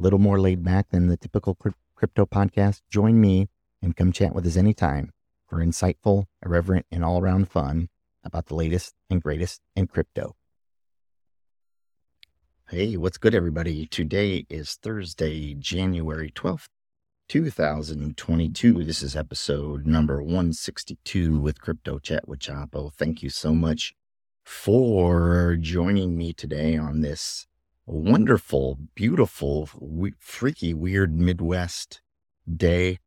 little more laid back than the typical crypto podcast. Join me and come chat with us anytime for insightful, irreverent, and all around fun about the latest and greatest in crypto. Hey, what's good, everybody? Today is Thursday, January 12th, 2022. This is episode number 162 with Crypto Chat with Chapo. Thank you so much for joining me today on this wonderful, beautiful, we- freaky, weird Midwest day.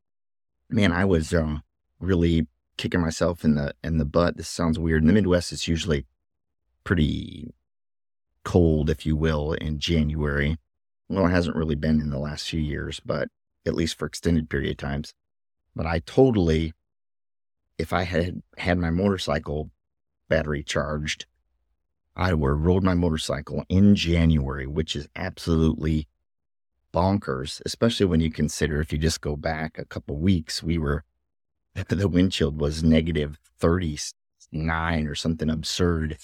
Man, I was uh, really kicking myself in the in the butt. This sounds weird. In the Midwest, it's usually pretty cold, if you will, in January. Well, it hasn't really been in the last few years, but at least for extended period of times. But I totally, if I had had my motorcycle battery charged, I have rode my motorcycle in January, which is absolutely bonkers, especially when you consider if you just go back a couple weeks, we were the wind chill was negative 39 or something absurd.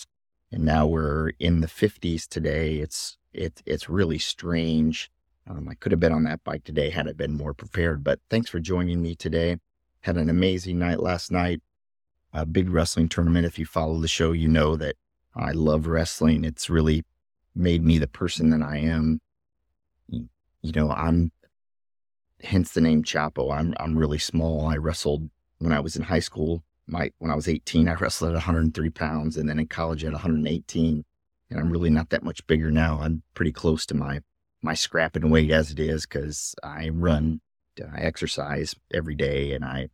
And now we're in the 50s today. It's it, it's really strange. Um, I could have been on that bike today had I been more prepared. But thanks for joining me today. Had an amazing night last night. A big wrestling tournament. If you follow the show, you know that I love wrestling. It's really made me the person that I am. You know, I'm hence the name Chapo. I'm I'm really small. I wrestled when I was in high school, my when I was 18, I wrestled at 103 pounds, and then in college at 118. And I'm really not that much bigger now. I'm pretty close to my my scrapping weight as it is because I run, I exercise every day, and I,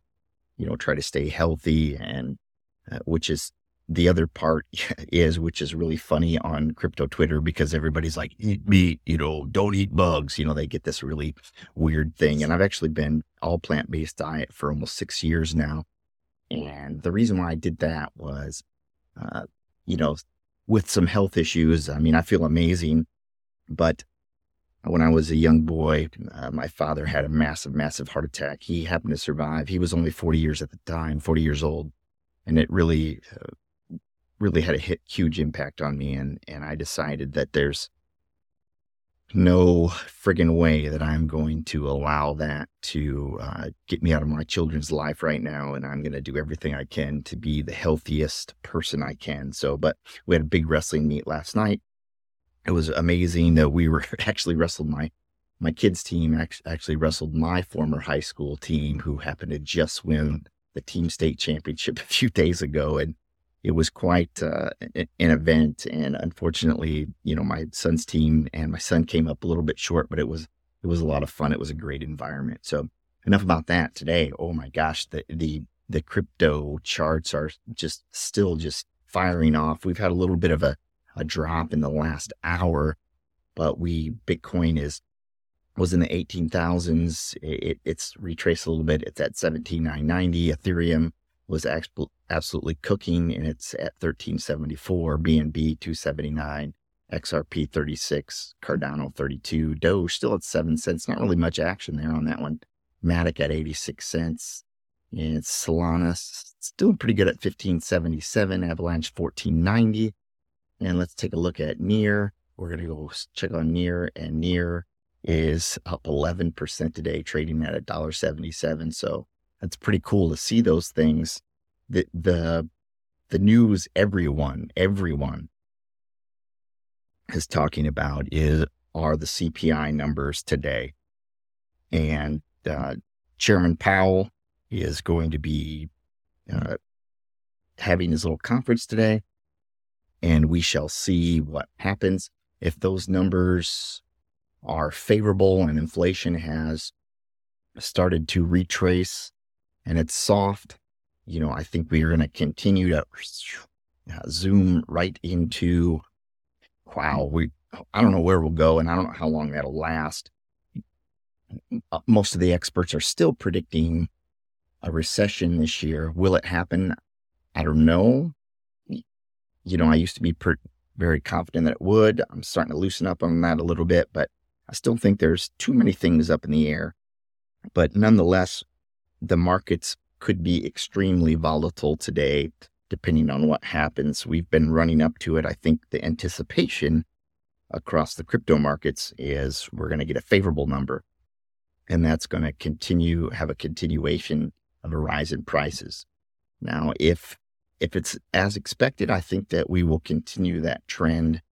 you know, try to stay healthy, and uh, which is the other part is, which is really funny on crypto Twitter because everybody's like, eat meat, you know, don't eat bugs. You know, they get this really weird thing. And I've actually been all plant based diet for almost six years now. And the reason why I did that was, uh, you know, with some health issues. I mean, I feel amazing, but when I was a young boy, uh, my father had a massive, massive heart attack. He happened to survive. He was only 40 years at the time, 40 years old. And it really uh, really had a hit, huge impact on me. And, and I decided that there's no friggin' way that I'm going to allow that to uh, get me out of my children's life right now. And I'm going to do everything I can to be the healthiest person I can. So, but we had a big wrestling meet last night. It was amazing that we were actually wrestled my my kids team actually wrestled my former high school team who happened to just win the team state championship a few days ago and it was quite uh, an event. And unfortunately, you know, my son's team and my son came up a little bit short, but it was it was a lot of fun. It was a great environment. So enough about that today. Oh my gosh, the the the crypto charts are just still just firing off. We've had a little bit of a, a drop in the last hour, but we Bitcoin is was in the 18,000s. It, it's retraced a little bit. It's at 17,990. Ethereum was absolutely cooking and it's at 1374, BNB 279, XRP 36, Cardano 32, Doge still at 7 cents. Not really much action there on that one. Matic at 86 cents. And Solana still pretty good at 1577, Avalanche 1490. And let's take a look at Near. We're going to go check on Near, and Near is up 11% today, trading at $1.77. So that's pretty cool to see those things. The the the news everyone everyone is talking about is are the CPI numbers today, and uh, Chairman Powell is going to be uh, having his little conference today, and we shall see what happens if those numbers are favorable and inflation has started to retrace and it's soft, you know, I think we are going to continue to uh, zoom right into, wow, we, I don't know where we'll go and I don't know how long that'll last. uh, most of the experts are still predicting a recession this year. Will it happen? I don't know. You know, I used to be per- very confident that it would. I'm starting to loosen up on that a little bit, but I still think there's too many things up in the air. But nonetheless, the markets could be extremely volatile today, depending on what happens. We've been running up to it. I think the anticipation across the crypto markets is we're going to get a favorable number. And that's going to continue, have a continuation of a rise in prices. Now, if if it's as expected, I think that we will continue that trend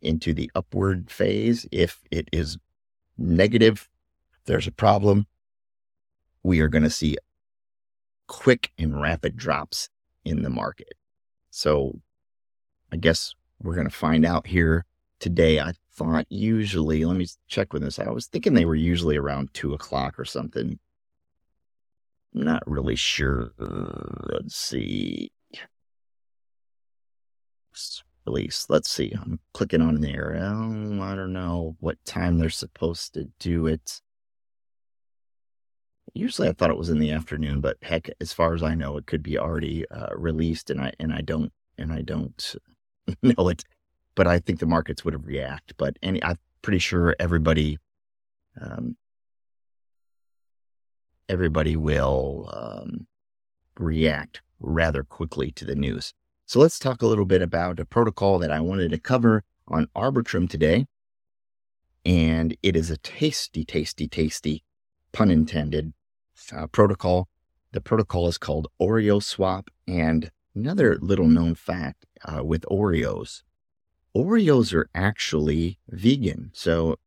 into the upward phase. If it is negative, there's a problem. We are going to see quick and rapid drops in the market. So I guess we're going to find out here today. I thought usually, let me check with this. I was thinking they were usually around two o'clock or something. I'm not really sure. Let's see. Release. Let's see. I'm clicking on there. Oh, I don't know what time they're supposed to do it. Usually, I thought it was in the afternoon, but heck, as far as I know, it could be already uh, released, and I and I don't and I don't know it. But I think the markets would have react. But any, I'm pretty sure everybody um, everybody will um, react rather quickly to the news. So let's talk a little bit about a protocol that I wanted to cover on Arbitrum today. And it is a tasty, tasty, tasty, pun intended, uh, protocol. The protocol is called Oreo Swap. And another little known fact uh, with Oreos Oreos are actually vegan. So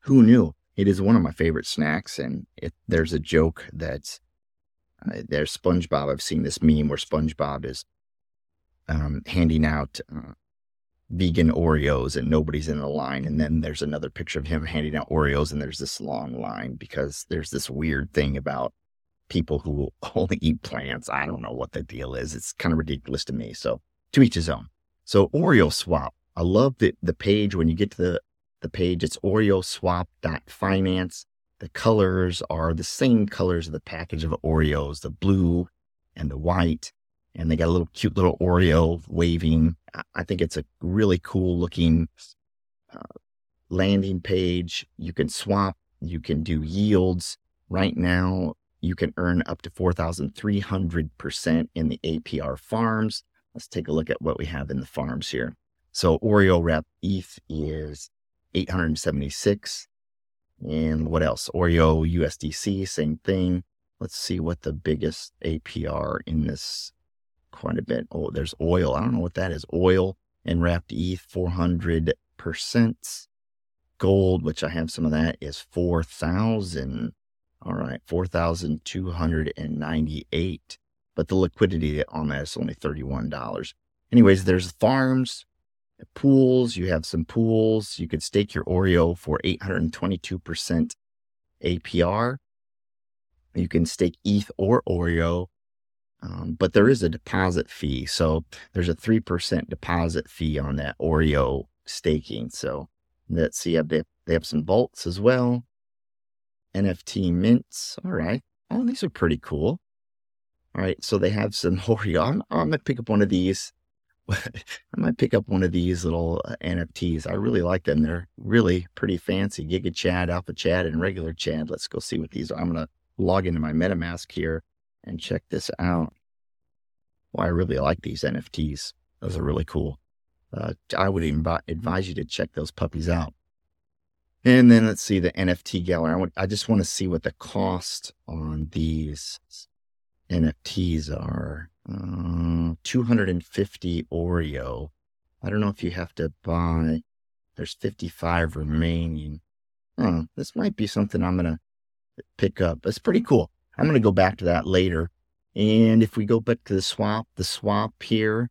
who knew? It is one of my favorite snacks, and it, there's a joke that uh, there's SpongeBob. I've seen this meme where SpongeBob is um, handing out uh, vegan Oreos, and nobody's in the line. And then there's another picture of him handing out Oreos, and there's this long line because there's this weird thing about people who only eat plants. I don't know what the deal is. It's kind of ridiculous to me. So to each his own. So Oreo swap. I love the, the page when you get to the the page. It's oreoswap.finance. The colors are the same colors of the package of Oreos, the blue and the white. And they got a little cute little Oreo waving. I think it's a really cool looking uh, landing page. You can swap, you can do yields. Right now, you can earn up to 4,300% in the APR farms. Let's take a look at what we have in the farms here. So Oreo Wrap ETH is 876. And what else? Oreo USDC, same thing. Let's see what the biggest APR in this quite a bit. Oh, there's oil. I don't know what that is. Oil and wrapped ETH 400%. Gold, which I have some of that, is 4,000. All right, 4,298. But the liquidity on that is only $31. Anyways, there's farms, pools. You have some pools. You could stake your Oreo for 822% APR. You can stake ETH or Oreo, um, but there is a deposit fee. So there's a 3% deposit fee on that Oreo staking. So let's see, they, they have some vaults as well. NFT mints. All right. Oh, these are pretty cool. All right. So they have some Oreo. I'm, I'm going to pick up one of these. I might pick up one of these little uh, NFTs. I really like them. They're really pretty fancy. Giga Chad, Alpha Chad, and regular Chad. Let's go see what these are. I'm going to log into my MetaMask here and check this out. Well, I really like these NFTs. Those are really cool. Uh, I would even advise you to check those puppies out. And then let's see the NFT gallery. I, I just want to see what the cost on these NFTs are. Uh, 250 Oreo. I don't know if you have to buy. There's 55 remaining. Oh, this might be something I'm going to pick up. It's pretty cool. I'm going to go back to that later. And if we go back to the swap, the swap here,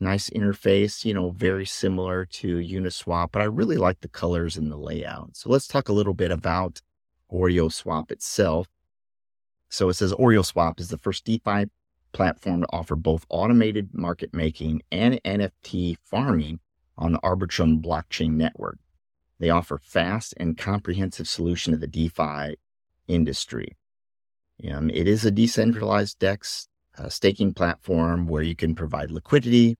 nice interface, you know, very similar to Uniswap, but I really like the colors and the layout. So let's talk a little bit about Oreo Swap itself. So it says Oreo Swap is the first DeFi platform to offer both automated market making and NFT farming on the Arbitrum blockchain network. They offer fast and comprehensive solution to the DeFi industry. Um, it is a decentralized DEX uh, staking platform where you can provide liquidity,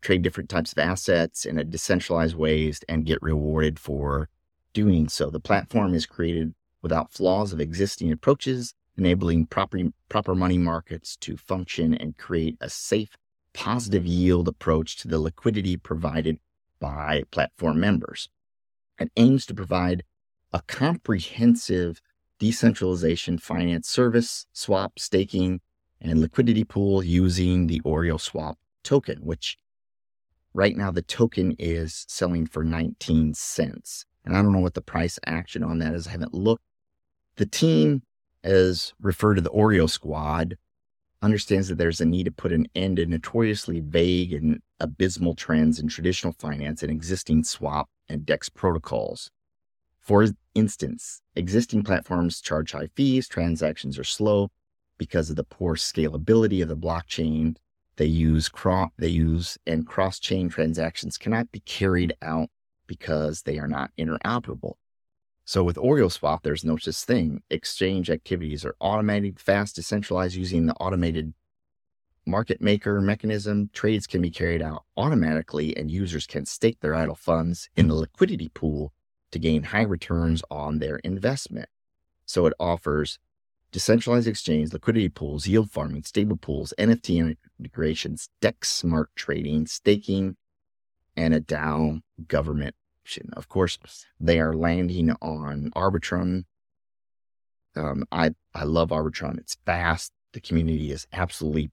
trade different types of assets in a decentralized ways, and get rewarded for doing so. The platform is created without flaws of existing approaches, enabling proper, proper money markets to function and create a safe, positive yield approach to the liquidity provided by platform members. It aims to provide a comprehensive decentralization finance service, swap, staking, and liquidity pool using the Oreo Swap token, which right now the token is selling for 19 cents. And I don't know what the price action on that is. I haven't looked. The team, as referred to the Oreo squad, understands that there's a need to put an end to notoriously vague and abysmal trends in traditional finance and existing swap and DEX protocols. For instance, existing platforms charge high fees, transactions are slow because of the poor scalability of the blockchain they use, cro- they use and cross-chain transactions cannot be carried out because they are not interoperable. So with Oreo Swap, there's no such thing. Exchange activities are automated, fast, decentralized using the automated market maker mechanism. Trades can be carried out automatically and users can stake their idle funds in the liquidity pool to gain high returns on their investment. So it offers decentralized exchange, liquidity pools, yield farming, stable pools, NFT integrations, DEX smart trading, staking, and a DAO government. Of course, they are landing on Arbitrum. Um, I I love Arbitrum. It's fast. The community is absolutely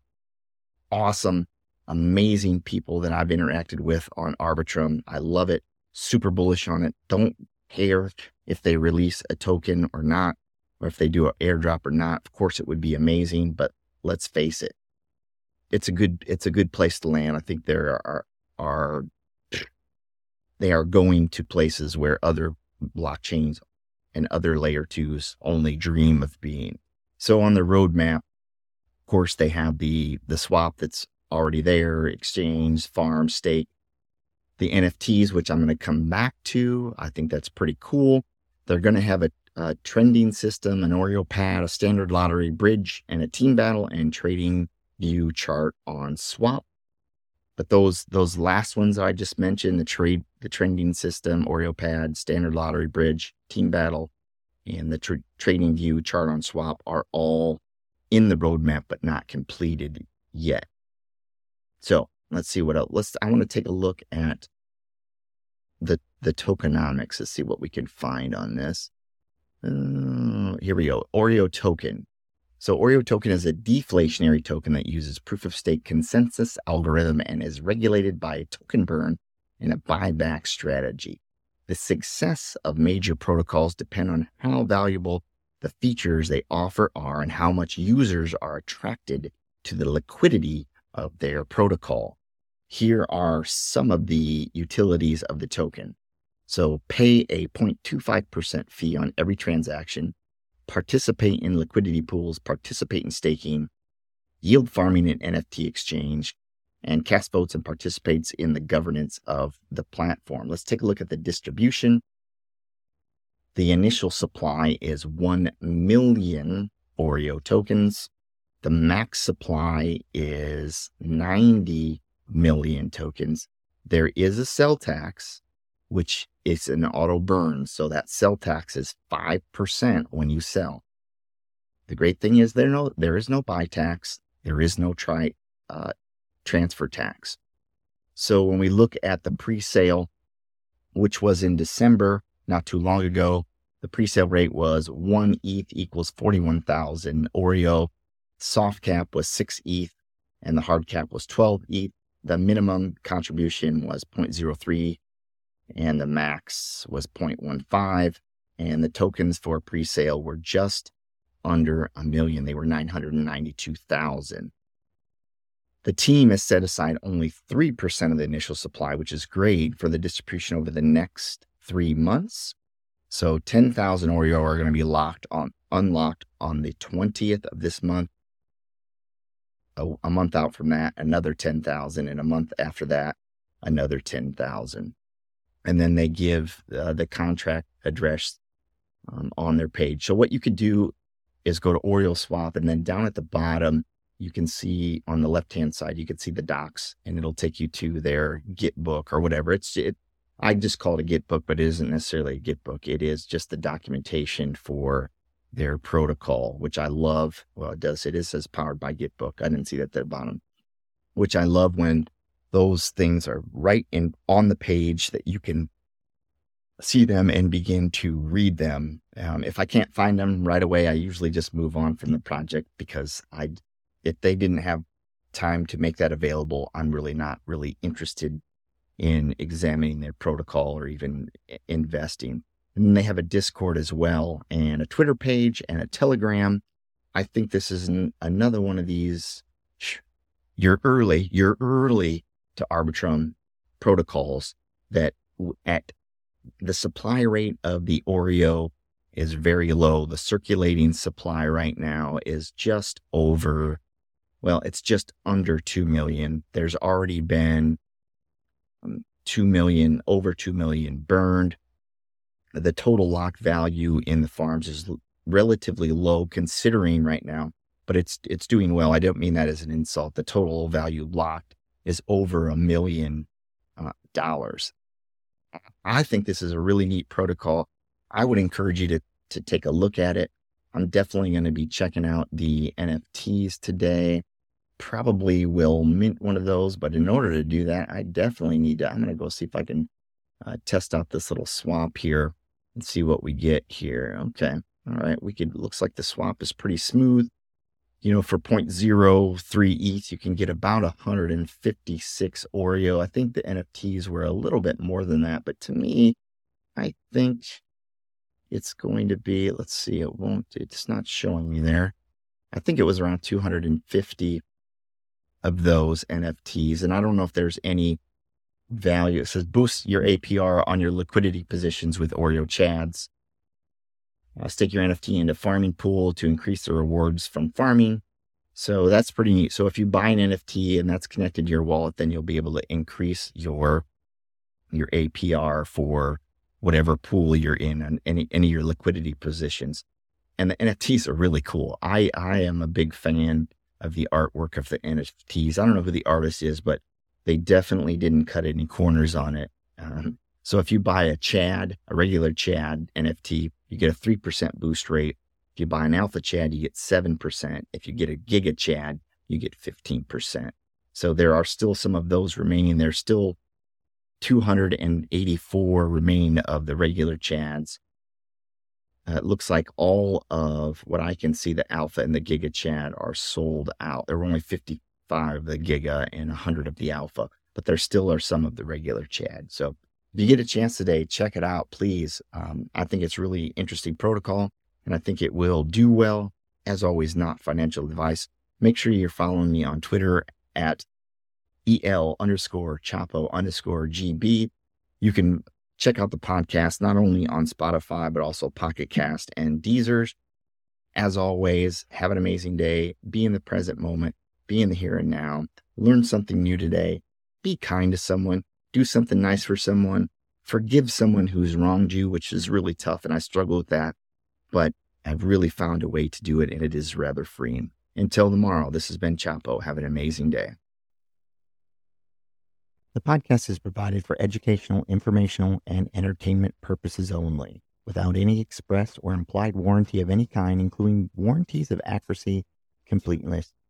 awesome, amazing people that I've interacted with on Arbitrum. I love it. Super bullish on it. Don't care if they release a token or not or if they do an airdrop or not. Of course, it would be amazing, but let's face it, it's a good it's a good place to land. I think there are are they are going to places where other blockchains and other layer twos only dream of being. So on the roadmap, of course, they have the the swap that's already there, exchange, farm, stake, the NFTs, which I'm going to come back to. I think that's pretty cool. They're going to have a a trending system, an Oreo pad, a standard lottery bridge, and a team battle and trading view chart on swap. But those those last ones I just mentioned, the trade the trending system, Oreo pad, standard lottery bridge, team battle, and the tra- trading view chart on swap are all in the roadmap but not completed yet. So let's see what else. Let's I want to take a look at the the tokenomics to see what we can find on this. Uh, here we go. Oreo token. So Oreo token is a deflationary token that uses proof of stake consensus algorithm and is regulated by a token burn and a buyback strategy. The success of major protocols depend on how valuable the features they offer are and how much users are attracted to the liquidity of their protocol. Here are some of the utilities of the token. So pay a 0.25% fee on every transaction, participate in liquidity pools, participate in staking, yield farming and NFT exchange, and cast votes and participates in the governance of the platform. Let's take a look at the distribution. The initial supply is 1 million Oreo tokens. The max supply is 90 million tokens. There is a sell tax which is an auto burn. So that sell tax is 5% when you sell. The great thing is there no there is no buy tax, there is no try uh, transfer tax. So when we look at the pre-sale, which was in December, not too long ago, the pre-sale rate was one ETH equals 41,000 Oreo. Soft cap was six ETH and the hard cap was 12 ETH. The minimum contribution was 0.03 and the max was 0.15 and the tokens for pre-sale were just under a million. They were 992,000 the team has set aside only 3% of the initial supply which is great for the distribution over the next 3 months. So 10,000 Oreo are going to be locked on unlocked on the 20th of this month a, a month out from that another 10,000 and a month after that another 10,000 and then they give uh, the contract address um, on their page. So what you could do is go to Oreo Swap, and then down at the bottom, you can see on the left hand side, you can see the docs, and it'll take you to their Git book or whatever. It's it, I just call it a Git book, but it isn't necessarily a Git book. It is just the documentation for their protocol, which I love. Well, it does. It is says powered by Gitbook. I didn't see that at the bottom, which I love when those things are right in on the page that you can see them and begin to read them. Um, if I can't find them right away, I usually just move on from the project because I, if they didn't have time to make that available, I'm really not really interested in examining their protocol or even investing. And they have a Discord as well, and a Twitter page and a Telegram. I think this is an, another one of these. You're early. You're early to Arbitrum protocols that at the supply rate of the Oreo is very low. The circulating supply right now is just over, well, it's just under 2 million. There's already been um, 2 million, over 2 million burned the total lock value in the farms is relatively low considering right now, but it's it's doing well. I don't mean that as an insult. The total value locked is over a million uh, dollars. I think this is a really neat protocol. I would encourage you to to take a look at it. I'm definitely going to be checking out the NFTs today. Probably will mint one of those, but in order to do that, I definitely need to. I'm going to go see if I can uh, test out this little swap here and see what we get here. Okay. All right. We could, looks like the swap is pretty smooth. You know, for 0.03 ETH, you can get about 156 Oreo. I think the NFTs were a little bit more than that, but to me, I think it's going to be, let's see, it won't, it's not showing me there. I think it was around 250 of those NFTs. And I don't know if there's any value. It says boost your APR on your liquidity positions with Oreo Chads. Uh, stake your NFT into farming pool to increase the rewards from farming. So that's pretty neat. So if you buy an NFT and that's connected to your wallet, then you'll be able to increase your your APR for whatever pool you're in and any any of your liquidity positions. And the NFTs are really cool. I I am a big fan of the artwork of the NFTs. I don't know who the artist is, but they definitely didn't cut any corners on it. Um, so if you buy a Chad, a regular Chad NFT, you get a 3% boost rate. If you buy an Alpha Chad, you get 7%. If you get a Giga Chad, you get 15%. So there are still some of those remaining. There's still 284 remaining of the regular Chads. Uh, it looks like all of what I can see, the Alpha and the Giga Chad are sold out. There were only 50 five of the Giga and 100 of the Alpha, but there still are some of the regular Chad. So if you get a chance today, check it out, please. Um, I think it's really interesting protocol, and I think it will do well. As always, not financial advice. Make sure you're following me on Twitter at el underscore chapo underscore gb. You can check out the podcast not only on Spotify but also Pocket Cast and Deezers. As always, have an amazing day. Be in the present moment be in the here and now, learn something new today, be kind to someone, do something nice for someone, forgive someone who's wronged you, which is really tough. And I struggle with that, but I've really found a way to do it and it is rather freeing. Until tomorrow, this has been Chapo. Have an amazing day. The podcast is provided for educational, informational, and entertainment purposes only, without any express or implied warranty of any kind, including warranties of accuracy, completeness,